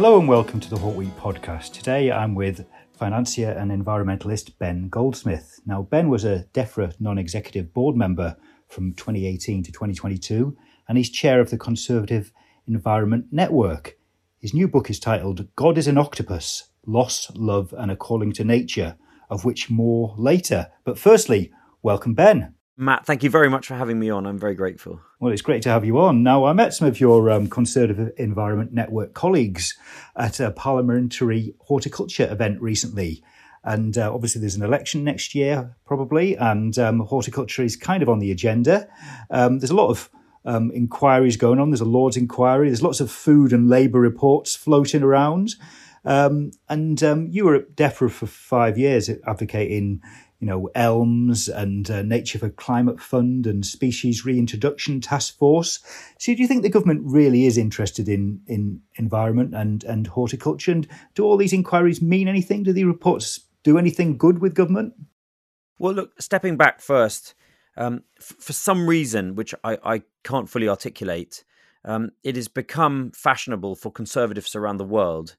Hello and welcome to the HortWeek podcast. Today I'm with financier and environmentalist Ben Goldsmith. Now, Ben was a DEFRA non executive board member from 2018 to 2022, and he's chair of the Conservative Environment Network. His new book is titled God is an Octopus Loss, Love, and a Calling to Nature, of which more later. But firstly, welcome, Ben. Matt, thank you very much for having me on. I'm very grateful. Well, it's great to have you on. Now, I met some of your um, Conservative Environment Network colleagues at a parliamentary horticulture event recently. And uh, obviously, there's an election next year, probably, and um, horticulture is kind of on the agenda. Um, there's a lot of um, inquiries going on. There's a Lord's inquiry. There's lots of food and labour reports floating around. Um, and um, you were at DEFRA for five years advocating you know, ELMS and uh, Nature for Climate Fund and Species Reintroduction Task Force. So, do you think the government really is interested in in environment and and horticulture? And do all these inquiries mean anything? Do the reports do anything good with government? Well, look, stepping back first, um, f- for some reason which I, I can't fully articulate, um, it has become fashionable for conservatives around the world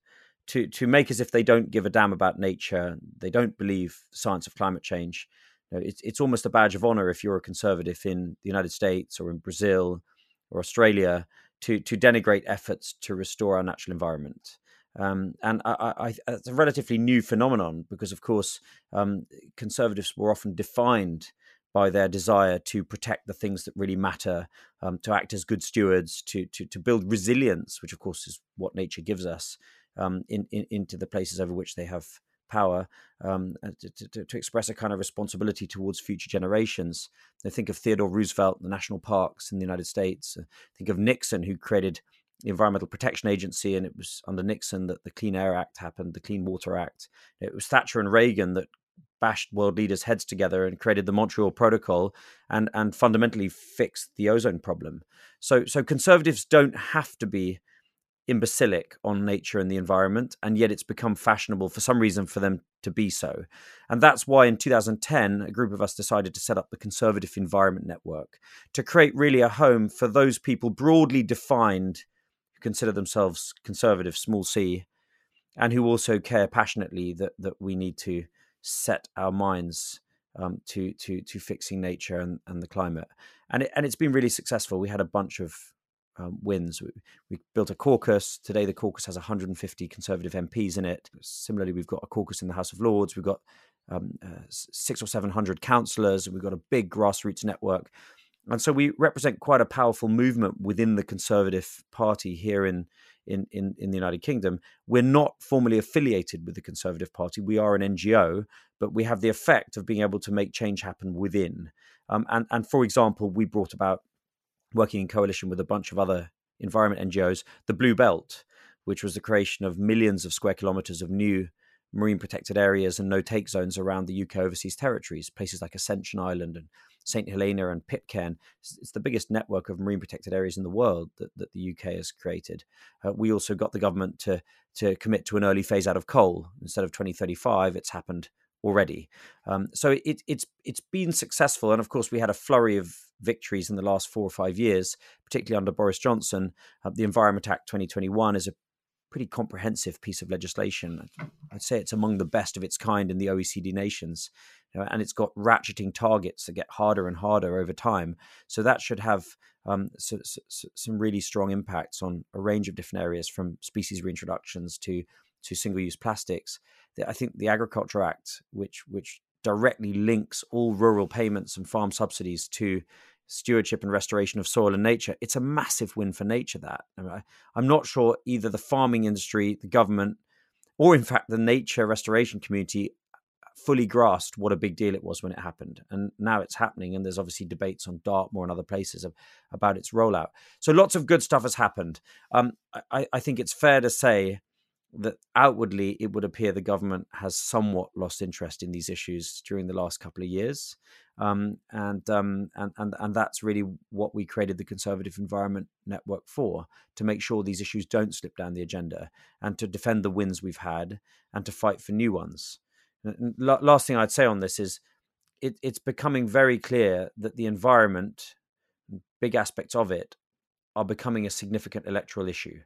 to to make as if they don't give a damn about nature, they don't believe science of climate change. You know, it's it's almost a badge of honor if you're a conservative in the United States or in Brazil or Australia to to denigrate efforts to restore our natural environment. Um, and I, I, it's a relatively new phenomenon because, of course, um, conservatives were often defined by their desire to protect the things that really matter, um, to act as good stewards, to, to to build resilience, which of course is what nature gives us, um, in, in, into the places over which they have power um, uh, to, to, to, express a kind of responsibility towards future generations. I think of Theodore Roosevelt, the national parks in the United States. I think of Nixon, who created the Environmental Protection Agency, and it was under Nixon that the Clean Air Act happened, the Clean Water Act. It was Thatcher and Reagan that bashed world leaders' heads together and created the Montreal Protocol and and fundamentally fixed the ozone problem. So so conservatives don't have to be imbecilic on nature and the environment, and yet it's become fashionable for some reason for them to be so. And that's why in 2010, a group of us decided to set up the Conservative Environment Network to create really a home for those people broadly defined who consider themselves conservative, small c, and who also care passionately that, that we need to set our minds um, to to to fixing nature and, and the climate. And it, and it's been really successful. We had a bunch of um, wins. We, we, built a caucus. Today, the caucus has 150 Conservative MPs in it. Similarly, we've got a caucus in the House of Lords. We've got um, uh, six or 700 councillors. We've got a big grassroots network. And so we represent quite a powerful movement within the Conservative Party here in, in, in, in the United Kingdom. We're not formally affiliated with the Conservative Party. We are an NGO, but we have the effect of being able to make change happen within. Um, and, and for example, we brought about working in coalition with a bunch of other environment NGOs, the Blue Belt, which was the creation of millions of square kilometers of new marine protected areas and no take zones around the UK overseas territories, places like Ascension Island and St. Helena and Pitcairn. It's the biggest network of marine protected areas in the world that, that the UK has created. Uh, we also got the government to, to commit to an early phase out of coal. Instead of 2035, it's happened already. Um, so it, it's it's been successful, and of course we had a flurry of victories in the last four or five years, particularly under Boris Johnson. Uh, the Environment Act 2021 is a pretty comprehensive piece of legislation. I'd say it's among the best of its kind in the OECD nations, you know, and it's got ratcheting targets that get harder and harder over time. So that should have um, so, so, some really strong impacts on a range of different areas, from species reintroductions to to single-use plastics. I think the Agriculture Act, which which directly links all rural payments and farm subsidies to stewardship and restoration of soil and nature, it's a massive win for nature. That I I'm not sure either the farming industry, the government, or in fact the nature restoration community fully grasped what a big deal it was when it happened. And now it's happening, and there's obviously debates on Dartmoor and other places of, about its rollout. So lots of good stuff has happened. Um, I, I think it's fair to say that outwardly it would appear the government has somewhat lost interest in these issues during the last couple of years, um, and, um, and and and that's really what we created the Conservative Environment Network for to make sure these issues don't slip down the agenda and to defend the wins we've had and to fight for new ones. last thing I'd say on this is it, it's becoming very clear that the environment, big aspects of it, are becoming a significant electoral issue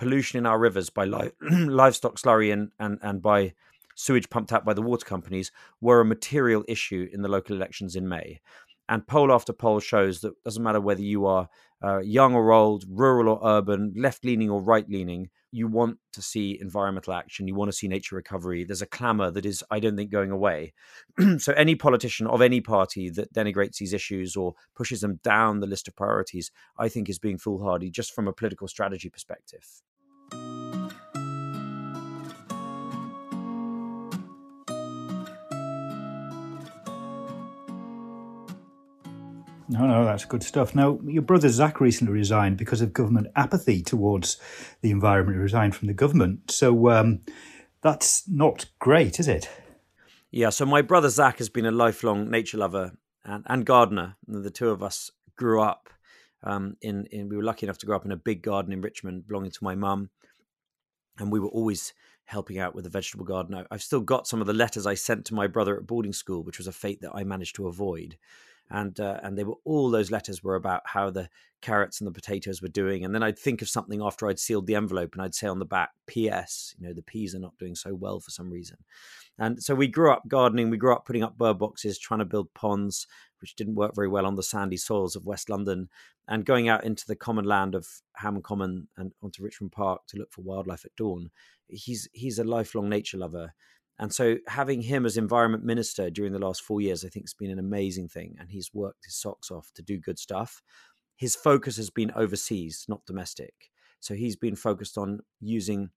pollution in our rivers by li- livestock slurry and, and, and by sewage pumped out by the water companies were a material issue in the local elections in May. And poll after poll shows that doesn't matter whether you are uh, young or old, rural or urban, left leaning or right leaning, you want to see environmental action, you want to see nature recovery. There's a clamour that is, I don't think, going away. so, any politician of any party that denigrates these issues or pushes them down the list of priorities, I think is being foolhardy just from a political strategy perspective. No, no, that's good stuff. Now, your brother Zach recently resigned because of government apathy towards the environment. He resigned from the government. So um, that's not great, is it? Yeah, so my brother Zach has been a lifelong nature lover and, and gardener. The two of us grew up um, in, in, we were lucky enough to grow up in a big garden in Richmond belonging to my mum. And we were always helping out with the vegetable garden. I've still got some of the letters I sent to my brother at boarding school, which was a fate that I managed to avoid and uh, and they were all those letters were about how the carrots and the potatoes were doing and then i'd think of something after i'd sealed the envelope and i'd say on the back ps you know the peas are not doing so well for some reason and so we grew up gardening we grew up putting up bird boxes trying to build ponds which didn't work very well on the sandy soils of west london and going out into the common land of Ham Common and onto Richmond Park to look for wildlife at dawn. He's he's a lifelong nature lover, and so having him as environment minister during the last four years, I think has been an amazing thing. And he's worked his socks off to do good stuff. His focus has been overseas, not domestic. So he's been focused on using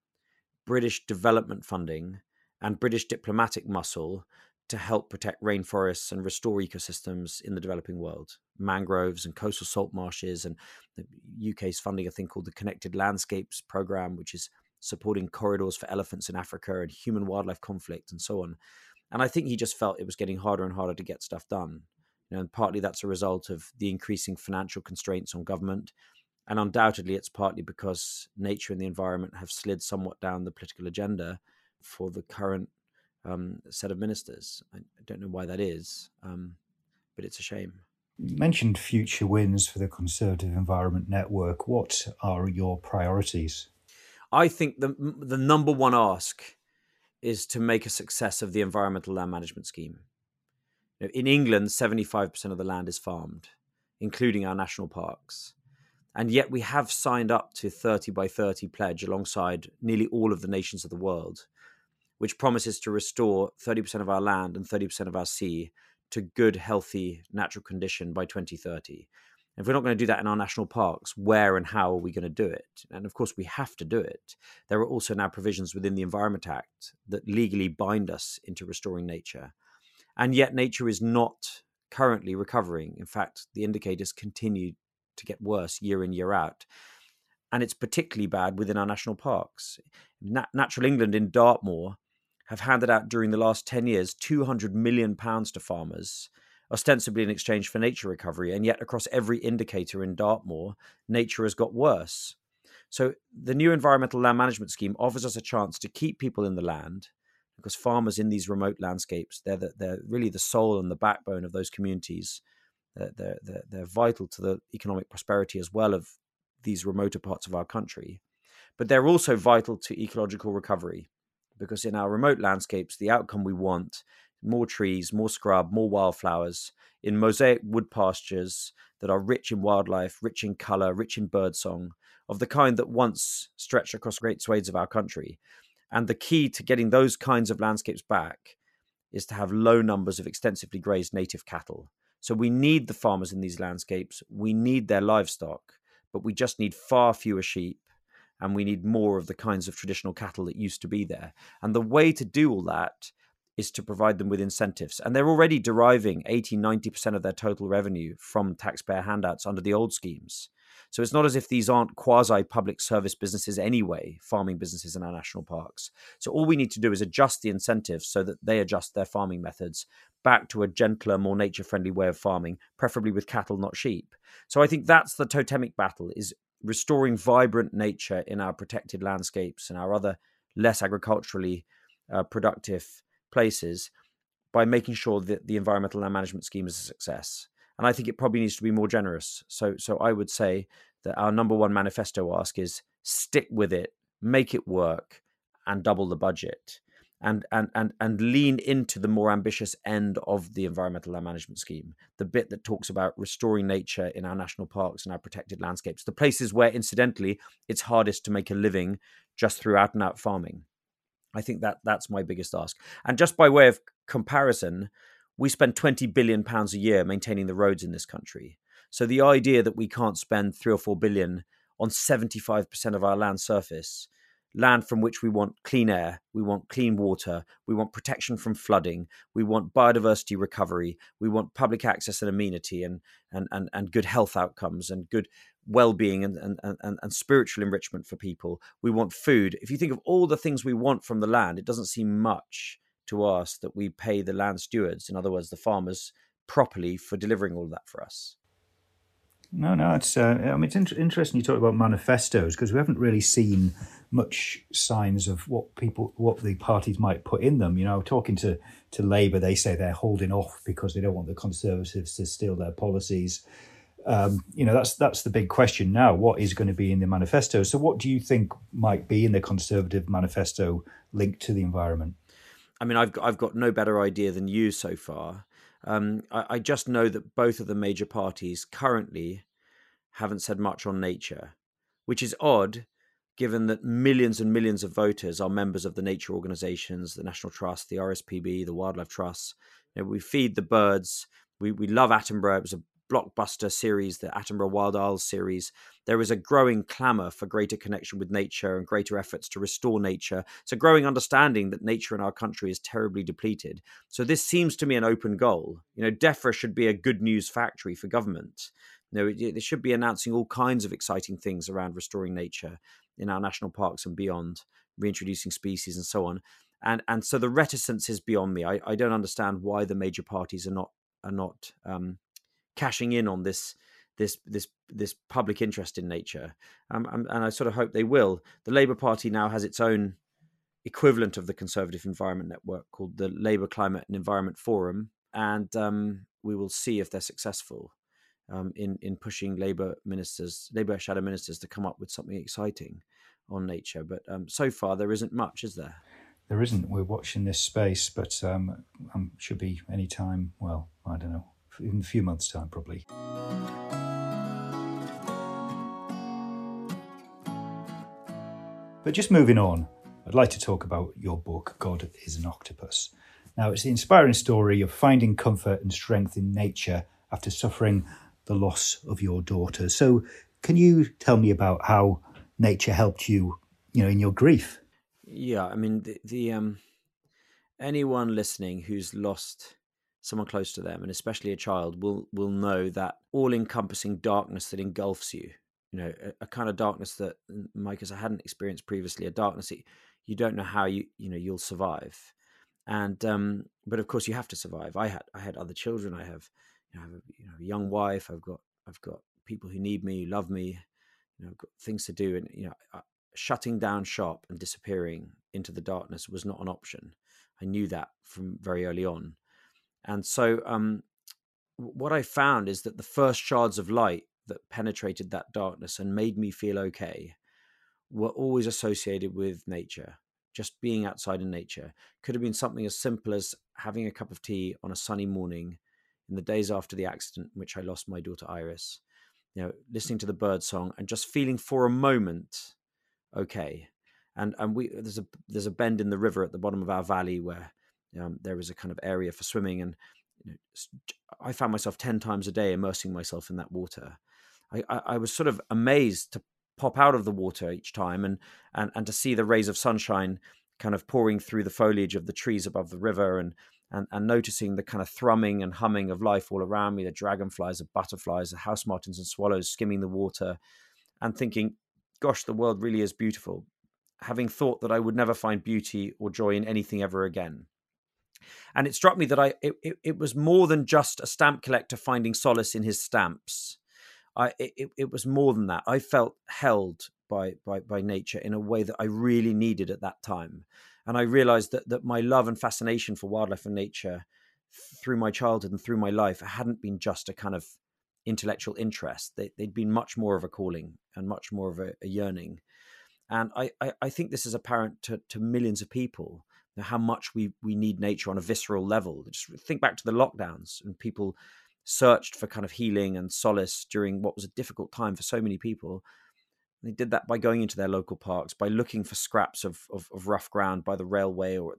British development funding and British diplomatic muscle to help protect rainforests and restore ecosystems in the developing world, mangroves and coastal salt marshes. And the UK's funding a thing called the Connected Landscapes Programme, which is supporting corridors for elephants in Africa and human wildlife conflict and so on. And I think he just felt it was getting harder and harder to get stuff done. You know, and partly that's a result of the increasing financial constraints on government. And undoubtedly, it's partly because nature and the environment have slid somewhat down the political agenda for the current um, set of ministers. I, don't know why that is, um, but it's a shame. You mentioned future wins for the Conservative Environment Network. What are your priorities? I think the the number one ask is to make a success of the environmental land management scheme. In England, 75% of the land is farmed, including our national parks. And yet we have signed up to 30 by 30 pledge alongside nearly all of the nations of the world, which promises to restore 30% of our land and 30% of our sea to good, healthy, natural condition by 2030. If we're not going to do that in our national parks, where and how are we going to do it? And of course, we have to do it. There are also now provisions within the Environment Act that legally bind us into restoring nature. And yet, nature is not currently recovering. In fact, the indicators continue to get worse year in, year out. And it's particularly bad within our national parks. Nat- Natural England in Dartmoor have handed out during the last 10 years 200 million pounds to farmers ostensibly in exchange for nature recovery and yet across every indicator in Dartmoor nature has got worse. So the new environmental land management scheme offers us a chance to keep people in the land because farmers in these remote landscapes they're the, they're really the soul and the backbone of those communities. They're, they're, they're vital to the economic prosperity as well of these remoter parts of our country. But they're also vital to ecological recovery because in our remote landscapes the outcome we want more trees more scrub more wildflowers in mosaic wood pastures that are rich in wildlife rich in color rich in birdsong of the kind that once stretched across great swathes of our country and the key to getting those kinds of landscapes back is to have low numbers of extensively grazed native cattle. So we need the farmers in these landscapes, we need their livestock, but we just need far fewer sheep and we need more of the kinds of traditional cattle that used to be there. And the way to do all that is to provide them with incentives. And they're already deriving 80, 90% of their total revenue from taxpayer handouts under the old schemes. So it's not as if these aren't quasi public service businesses anyway, farming businesses in our national parks. So all we need to do is adjust the incentives so that they adjust their farming methods back to a gentler, more nature friendly way of farming, preferably with cattle, not sheep. So I think that's the totemic battle is restoring vibrant nature in our protected landscapes and our other less agriculturally uh, productive places by making sure that the environmental land management scheme is a success and I think it probably needs to be more generous. So, so I would say that our number one manifesto ask is stick with it, make it work, and double the budget, and and and and lean into the more ambitious end of the environmental land management scheme, the bit that talks about restoring nature in our national parks and our protected landscapes, the places where, incidentally, it's hardest to make a living just through out and out farming. I think that that's my biggest ask. And just by way of comparison, we spend 20 billion pounds a year maintaining the roads in this country. So the idea that we can't spend 3 or 4 billion on 75% of our land surface, land from which we want clean air, we want clean water, we want protection from flooding, we want biodiversity recovery, we want public access and amenity and and and, and good health outcomes and good well-being and, and, and, and spiritual enrichment for people. We want food. If you think of all the things we want from the land, it doesn't seem much to us that we pay the land stewards, in other words, the farmers, properly for delivering all that for us. No, no, it's. Uh, I mean, it's inter- interesting you talk about manifestos because we haven't really seen much signs of what people, what the parties might put in them. You know, talking to to Labour, they say they're holding off because they don't want the Conservatives to steal their policies. Um, you know, that's that's the big question now. What is going to be in the manifesto? So, what do you think might be in the Conservative manifesto linked to the environment? I mean, I've I've got no better idea than you so far. Um, I, I, just know that both of the major parties currently haven't said much on nature, which is odd, given that millions and millions of voters are members of the nature organisations, the National Trust, the RSPB, the Wildlife Trust. You know, we feed the birds. We we love Attenborough. It was a blockbuster series, the Attenborough Wild Isles series, there is a growing clamour for greater connection with nature and greater efforts to restore nature. It's a growing understanding that nature in our country is terribly depleted. So this seems to me an open goal. You know, DEFRA should be a good news factory for government. You know, they should be announcing all kinds of exciting things around restoring nature in our national parks and beyond, reintroducing species and so on. And and so the reticence is beyond me. I, I don't understand why the major parties are not are not um, cashing in on this this this this public interest in nature, um, um, and I sort of hope they will. The Labour Party now has its own equivalent of the Conservative Environment Network called the Labour Climate and Environment Forum, and um, we will see if they're successful um, in in pushing Labour ministers, Labour shadow ministers, to come up with something exciting on nature. But um, so far, there isn't much, is there? There isn't. We're watching this space, but um, should be any time. Well, I don't know in a few months' time, probably. But just moving on, I'd like to talk about your book, God is an Octopus. Now, it's the inspiring story of finding comfort and strength in nature after suffering the loss of your daughter. So, can you tell me about how nature helped you, you know, in your grief? Yeah, I mean, the, the um, anyone listening who's lost someone close to them, and especially a child, will will know that all-encompassing darkness that engulfs you. You know, a, a kind of darkness that, Mike, as I hadn't experienced previously, a darkness that you don't know how you you know you'll survive. and um, but of course you have to survive. I had I had other children. I have you know, I have a, you know, a young wife. I've got I've got people who need me, who love me. You know, I've got things to do, and you know, uh, shutting down shop and disappearing into the darkness was not an option. I knew that from very early on, and so um, what I found is that the first shards of light that penetrated that darkness and made me feel okay were always associated with nature just being outside in nature. Could have been something as simple as having a cup of tea on a sunny morning in the days after the accident in which I lost my daughter Iris. You know, listening to the bird song and just feeling for a moment okay. And and we there's a there's a bend in the river at the bottom of our valley where um, was a kind of area for swimming, and you know, I found myself ten times a day immersing myself in that water. I, I, I was sort of amazed to pop out of the water each time and and and to see the rays of sunshine kind of pouring through the foliage of the trees above the river and and, and noticing the kind of thrumming and humming of life all around me the dragonflies the butterflies the house martins and swallows skimming the water and thinking gosh the world really is beautiful having thought that i would never find beauty or joy in anything ever again and it struck me that i it, it, it was more than just a stamp collector finding solace in his stamps I it, it was more than that. I felt held by by by nature in a way that I really needed at that time, and I realized that that my love and fascination for wildlife and nature through my childhood and through my life hadn't been just a kind of intellectual interest. They, had been much more of a calling and much more of a, a yearning. And I, I, I, think this is apparent to, to millions of people how much we, we need nature on a visceral level. Just think back to the lockdowns and people searched for kind of healing and solace during what was a difficult time for so many people. They did that by going into their local parks, by looking for scraps of, of, of rough ground by the railway or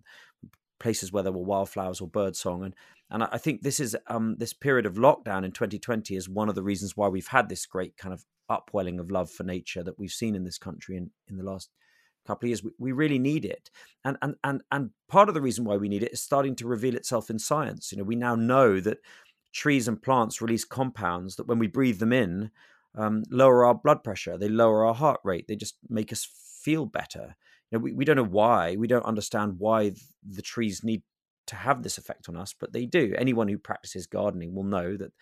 places where there were wildflowers or birdsong. And and I think this is um, this period of lockdown in 2020 is one of the reasons why we've had this great kind of upwelling of love for nature that we've seen in this country in, in the last couple of years. We, we really need it. And, and and and part of the reason why we need it is starting to reveal itself in science. You know, we now know that trees and plants release compounds that when we breathe them in um, lower our blood pressure they lower our heart rate they just make us feel better you know we, we don't know why we don't understand why the trees need to have this effect on us but they do anyone who practices gardening will know that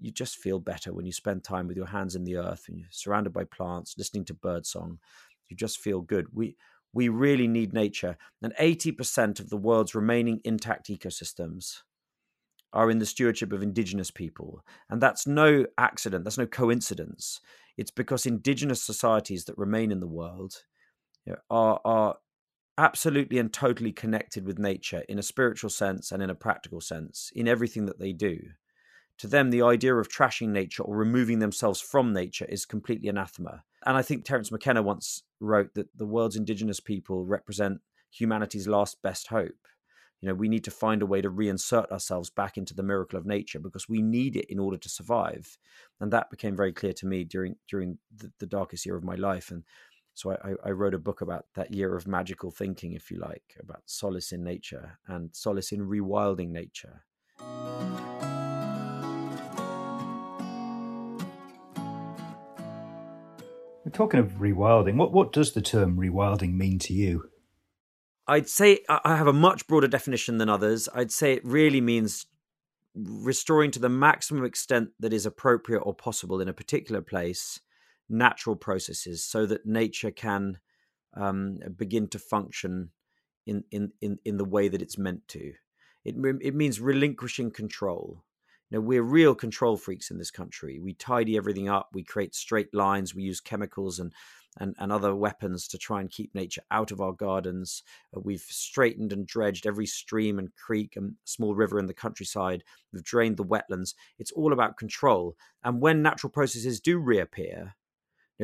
you just feel better when you spend time with your hands in the earth and you're surrounded by plants listening to birdsong you just feel good we we really need nature and 80% of the world's remaining intact ecosystems are in the stewardship of indigenous people. And that's no accident, that's no coincidence. It's because indigenous societies that remain in the world you know, are, are absolutely and totally connected with nature in a spiritual sense and in a practical sense in everything that they do. To them, the idea of trashing nature or removing themselves from nature is completely anathema. And I think Terence McKenna once wrote that the world's indigenous people represent humanity's last best hope. You know we need to find a way to reinsert ourselves back into the miracle of nature because we need it in order to survive. And that became very clear to me during during the, the darkest year of my life. And so I, I, wrote a book about that year of magical thinking if you like about solace in nature and solace in rewilding nature talking of rewilding what what does the term rewilding mean to you I'd say I have a much broader definition than others. I'd say it really means restoring to the maximum extent that is appropriate or possible in a particular place natural processes so that nature can um, begin to function in, in, in, in the way that it's meant to. It, it means relinquishing control. We're real control freaks in this country. We tidy everything up. We create straight lines. We use chemicals and and, and other weapons to try and keep nature out of our gardens. Uh, we've straightened and dredged every stream and creek and small river in the countryside. We've drained the wetlands. It's all about control. And when natural processes do reappear,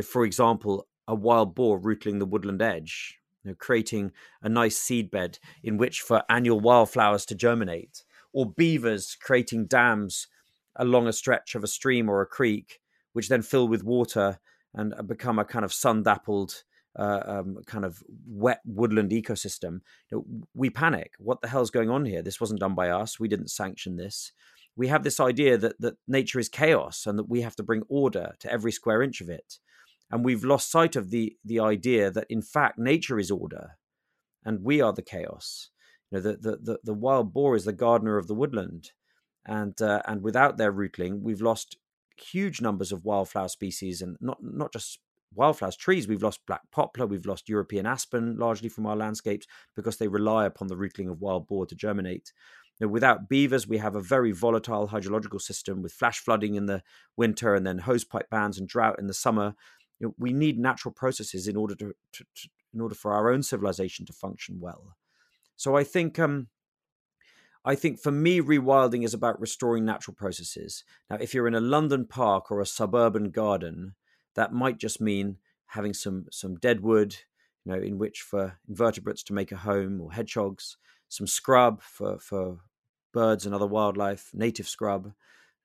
for example, a wild boar rootling the woodland edge, you know, creating a nice seedbed in which for annual wildflowers to germinate, or beavers creating dams along a stretch of a stream or a creek, which then fill with water and uh, become a kind of sun dappled uh, um, kind of wet woodland ecosystem, you know, we panic. What the hell's going on here? This wasn't done by us. We didn't sanction this. We have this idea that that nature is chaos and that we have to bring order to every square inch of it. And we've lost sight of the the idea that in fact nature is order, and we are the chaos. You know, the the the, the wild boar is the gardener of the woodland, and uh, and without their rootling, we've lost huge numbers of wildflower species, and not not just wildflowers, trees. We've lost black poplar, we've lost European aspen largely from our landscapes because they rely upon the rootling of wild boar to germinate. Know, without beavers, we have a very volatile hydrological system with flash flooding in the winter and then hosepipe bans and drought in the summer. You know, we need natural processes in order to, to, to, in order for our own civilization to function well. So I think um, I think for me, rewilding is about restoring natural processes. Now, if you're in a London park or a suburban garden, that might just mean having some some dead wood, you know, in which for invertebrates to make a home or hedgehogs, some scrub for for birds and other wildlife, native scrub,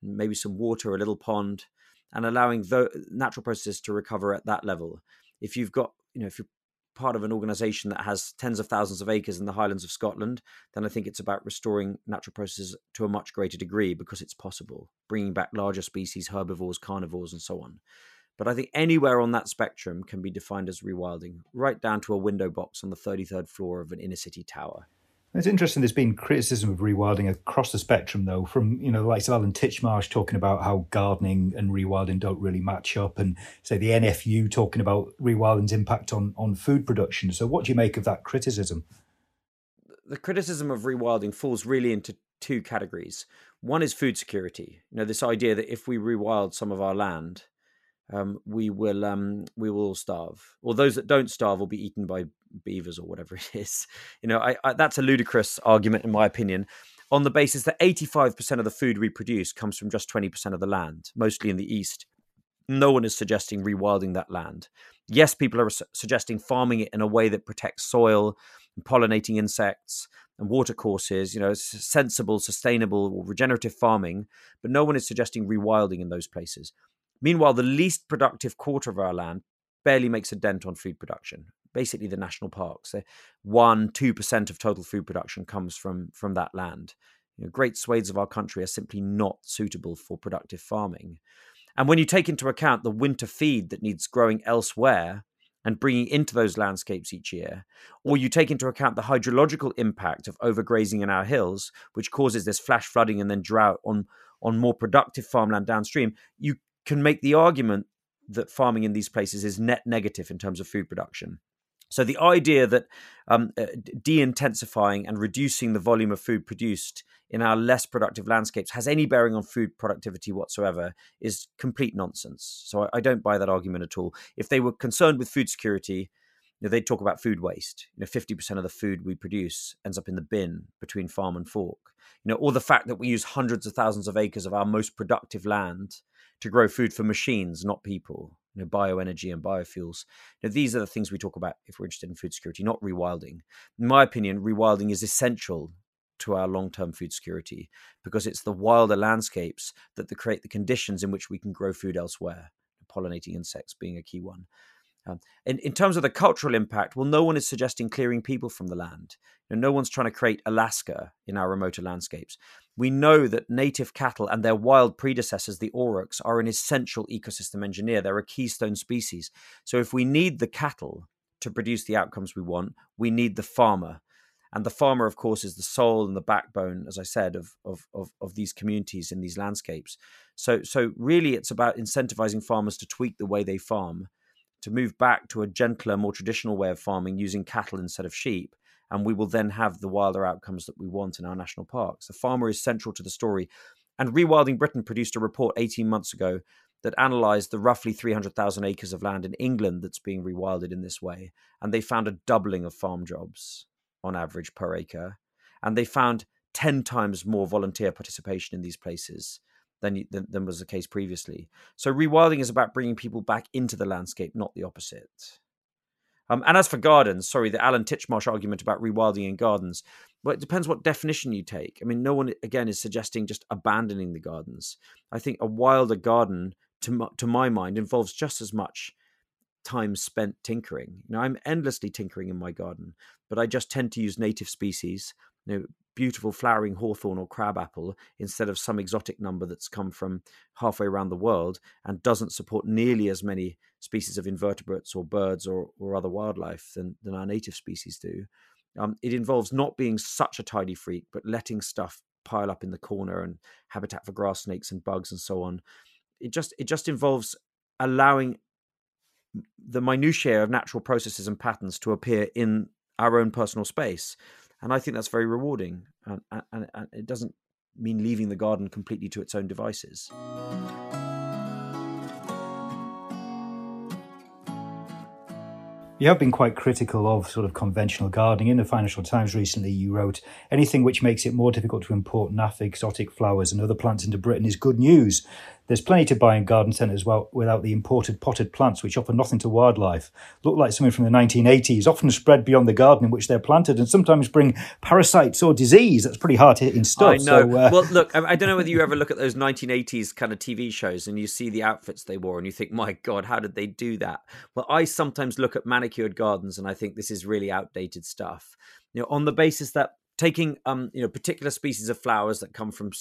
maybe some water, a little pond, and allowing the natural processes to recover at that level. If you've got, you know, if you're part of an organization that has tens of thousands of acres in the Highlands of Scotland, then I think it's about restoring natural processes to a much greater degree because it's possible, bringing back larger species, herbivores, carnivores, and so on. But I think anywhere on that spectrum can be defined as rewilding, right down to a window box on the 33rd floor of an inner city tower. It's interesting. There's been criticism of rewilding across the spectrum, though, from you know, the likes of Alan Titchmarsh talking about how gardening and rewilding don't really match up, and say the NFU talking about rewilding's impact on on food production. So, what do you make of that criticism? The criticism of rewilding falls really into two categories. One is food security. You know, this idea that if we rewild some of our land, um, we will um, we will starve, or those that don't starve will be eaten by beavers or whatever it is. You know, I, I, that's a ludicrous argument in my opinion, on the basis that eighty five percent of the food we produce comes from just twenty percent of the land, mostly in the east. No one is suggesting rewilding that land. Yes, people are su- suggesting farming it in a way that protects soil, and pollinating insects, and watercourses. You know, sensible, sustainable, regenerative farming. But no one is suggesting rewilding in those places. Meanwhile, the least productive quarter of our land barely makes a dent on food production. Basically, the national parks, one, two percent of total food production comes from from that land. You know, great swathes of our country are simply not suitable for productive farming. And when you take into account the winter feed that needs growing elsewhere and bringing into those landscapes each year, or you take into account the hydrological impact of overgrazing in our hills, which causes this flash flooding and then drought on on more productive farmland downstream, you can make the argument that farming in these places is net negative in terms of food production. So the idea that um, uh, de-intensifying and reducing the volume of food produced in our less productive landscapes has any bearing on food productivity whatsoever is complete nonsense. So I, I don't buy that argument at all. If they were concerned with food security, you know, they'd talk about food waste. You know, fifty percent of the food we produce ends up in the bin between farm and fork. You know, or the fact that we use hundreds of thousands of acres of our most productive land to grow food for machines, not people. You know, bioenergy and biofuels. Now, these are the things we talk about if we're interested in food security, not rewilding. In my opinion, rewilding is essential to our long-term food security because it's the wilder landscapes that create the conditions in which we can grow food elsewhere. Pollinating insects being a key one. Um, in, in terms of the cultural impact, well, no one is suggesting clearing people from the land. You know, no one's trying to create Alaska in our remoter landscapes. We know that native cattle and their wild predecessors, the aurochs, are an essential ecosystem engineer. They're a keystone species. So if we need the cattle to produce the outcomes we want, we need the farmer. And the farmer, of course, is the soul and the backbone, as I said, of, of, of, of these communities in these landscapes. So, so really, it's about incentivizing farmers to tweak the way they farm to move back to a gentler, more traditional way of farming using cattle instead of sheep. And we will then have the wilder outcomes that we want in our national parks. The farmer is central to the story. And Rewilding Britain produced a report 18 months ago that analysed the roughly 300,000 acres of land in England that's being rewilded in this way. And they found a doubling of farm jobs on average per acre. And they found 10 times more volunteer participation in these places than, than, than was the case previously. So rewilding is about bringing people back into the landscape, not the opposite. Um, and as for gardens, sorry, the Alan Titchmarsh argument about rewilding in gardens, well, it depends what definition you take. I mean, no one again is suggesting just abandoning the gardens. I think a wilder garden, to to my mind, involves just as much time spent tinkering. You know, I'm endlessly tinkering in my garden, but I just tend to use native species. You know, beautiful flowering hawthorn or crabapple instead of some exotic number that's come from halfway around the world and doesn't support nearly as many species of invertebrates or birds or, or other wildlife than, than our native species do. Um, it involves not being such a tidy freak, but letting stuff pile up in the corner and habitat for grass snakes and bugs and so on. It just it just involves allowing the minutiae of natural processes and patterns to appear in our own personal space, and I think that's very rewarding. And, and, and it doesn't mean leaving the garden completely to its own devices. You have been quite critical of sort of conventional gardening. In the Financial Times recently, you wrote, anything which makes it more difficult to import naff, exotic flowers, and other plants into Britain is good news. There's plenty to buy in garden centres well, without the imported potted plants, which offer nothing to wildlife. Look like something from the 1980s, often spread beyond the garden in which they're planted, and sometimes bring parasites or disease. That's pretty hard hitting stuff. I know. So, uh... Well, look, I don't know whether you ever look at those 1980s kind of TV shows and you see the outfits they wore and you think, my God, how did they do that? Well, I sometimes look at manicured gardens and I think this is really outdated stuff. You know, on the basis that taking um, you know particular species of flowers that come from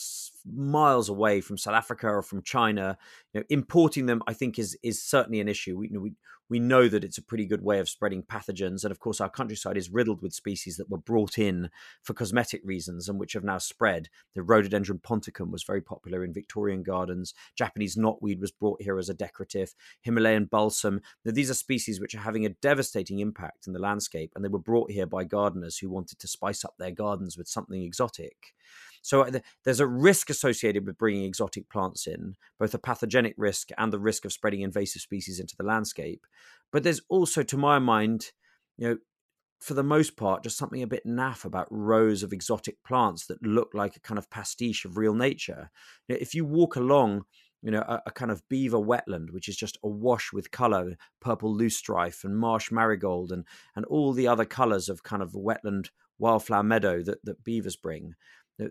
miles away from South Africa or from China, you know, importing them I think is is certainly an issue. We, we we know that it's a pretty good way of spreading pathogens, and of course our countryside is riddled with species that were brought in for cosmetic reasons and which have now spread. The rhododendron ponticum was very popular in Victorian gardens. Japanese knotweed was brought here as a decorative. Himalayan balsam. Now, these are species which are having a devastating impact in the landscape, and they were brought here by gardeners who wanted to spice up their gardens with something exotic. So uh, there's a risk associated with bringing exotic plants in, both a pathogenic risk and the risk of spreading invasive species into the landscape. But there's also, to my mind, you know, for the most part, just something a bit naff about rows of exotic plants that look like a kind of pastiche of real nature. You know, if you walk along, you know, a, a, kind of beaver wetland, which is just awash with color, purple loosestrife and marsh marigold, and and all the other colors of kind of wetland wildflower meadow that that beavers bring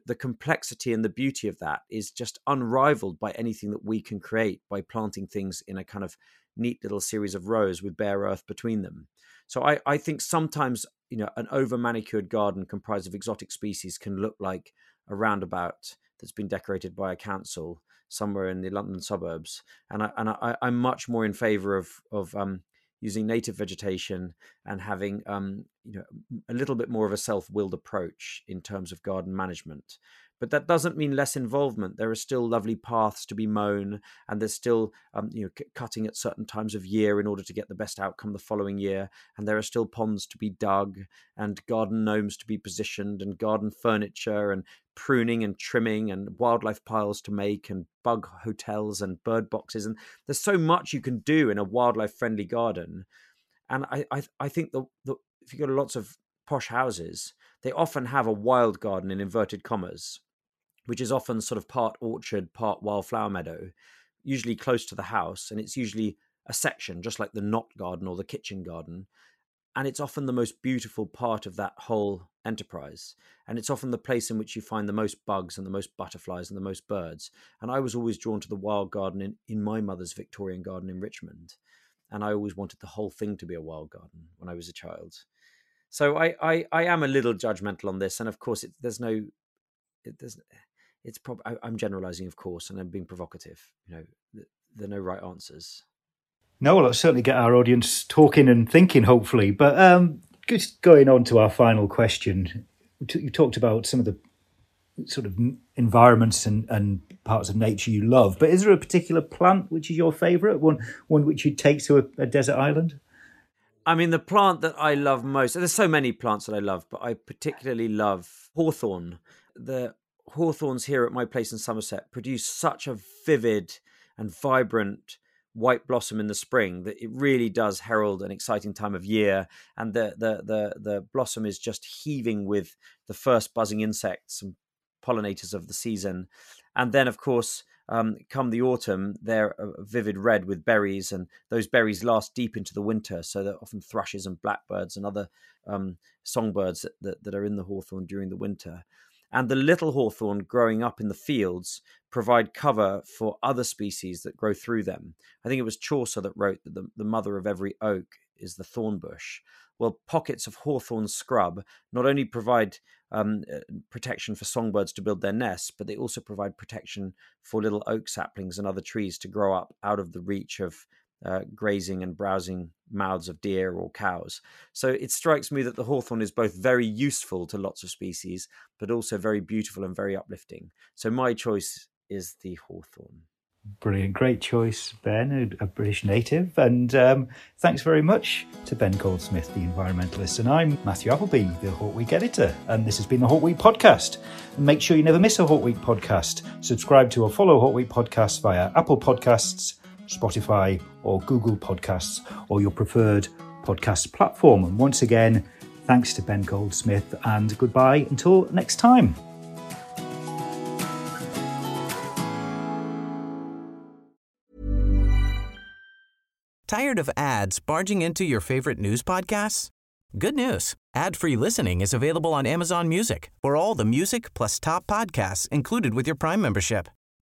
the, complexity and the beauty of that is just unrivaled by anything that we can create by planting things in a kind of neat little series of rows with bare earth between them. So I, I think sometimes you know an over manicured garden comprised of exotic species can look like a roundabout that's been decorated by a council somewhere in the London suburbs, and I and I, I'm much more in favour of of um, using native vegetation and having um, you know a little bit more of a self-willed approach in terms of garden management but that doesn't mean less involvement. There are still lovely paths to be mown and there's still um, you know c- cutting at certain times of year in order to get the best outcome the following year and there are still ponds to be dug and garden gnomes to be positioned and garden furniture and pruning and trimming and wildlife piles to make and bug hotels and bird boxes and there's so much you can do in a wildlife friendly garden. And I, I, I think the, the if you go to lots of posh houses they often have a wild garden in inverted commas which is often sort of part orchard part wildflower meadow usually close to the house and it's usually a section just like the knot garden or the kitchen garden and it's often the most beautiful part of that whole enterprise and it's often the place in which you find the most bugs and the most butterflies and the most birds and i was always drawn to the wild garden in, in my mother's victorian garden in richmond and i always wanted the whole thing to be a wild garden when i was a child. So i i, I am a little judgmental on this and of course it, there's no it, there's it's probably i'm generalizing of course and i'm being provocative you know there are no right answers no, well, it'll certainly get our audience talking and thinking, hopefully. But um, just going on to our final question, you talked about some of the sort of environments and, and parts of nature you love, but is there a particular plant which is your favourite, one one which you'd take to a, a desert island? I mean, the plant that I love most, there's so many plants that I love, but I particularly love hawthorn. The hawthorns here at my place in Somerset produce such a vivid and vibrant white blossom in the spring that it really does herald an exciting time of year and the the the, the blossom is just heaving with the first buzzing insects and pollinators of the season. And then of course um, come the autumn they're a vivid red with berries and those berries last deep into the winter so that often thrushes and blackbirds and other um, songbirds that, that, that are in the hawthorn during the winter and the little hawthorn growing up in the fields provide cover for other species that grow through them. I think it was Chaucer that wrote that the, the mother of every oak is the thorn bush. Well, pockets of hawthorn scrub not only provide um, uh, protection for songbirds to build their nests, but they also provide protection for little oak saplings and other trees to grow up out of the reach of uh, grazing and browsing mouths of deer or cows. So it strikes me that the hawthorn is both very useful to lots of species, but also very beautiful and very uplifting. So my choice is the hawthorn. Brilliant, great choice, Ben, a, British native. And um, thanks very much to Ben Goldsmith, the environmentalist. And I'm Matthew Appleby, the HortWeek editor. And this has been the HortWeek podcast. And make sure you never miss a HortWeek podcast. Subscribe to or follow HortWeek podcasts via Apple Podcasts, Spotify, or Google Podcasts, or your preferred podcast platform. And once again, thanks to Ben Goldsmith, and goodbye until next time. Tired of ads barging into your favorite news podcasts? Good news. Ad-free listening is available on Amazon Music for all the music plus top podcasts included with your Prime membership.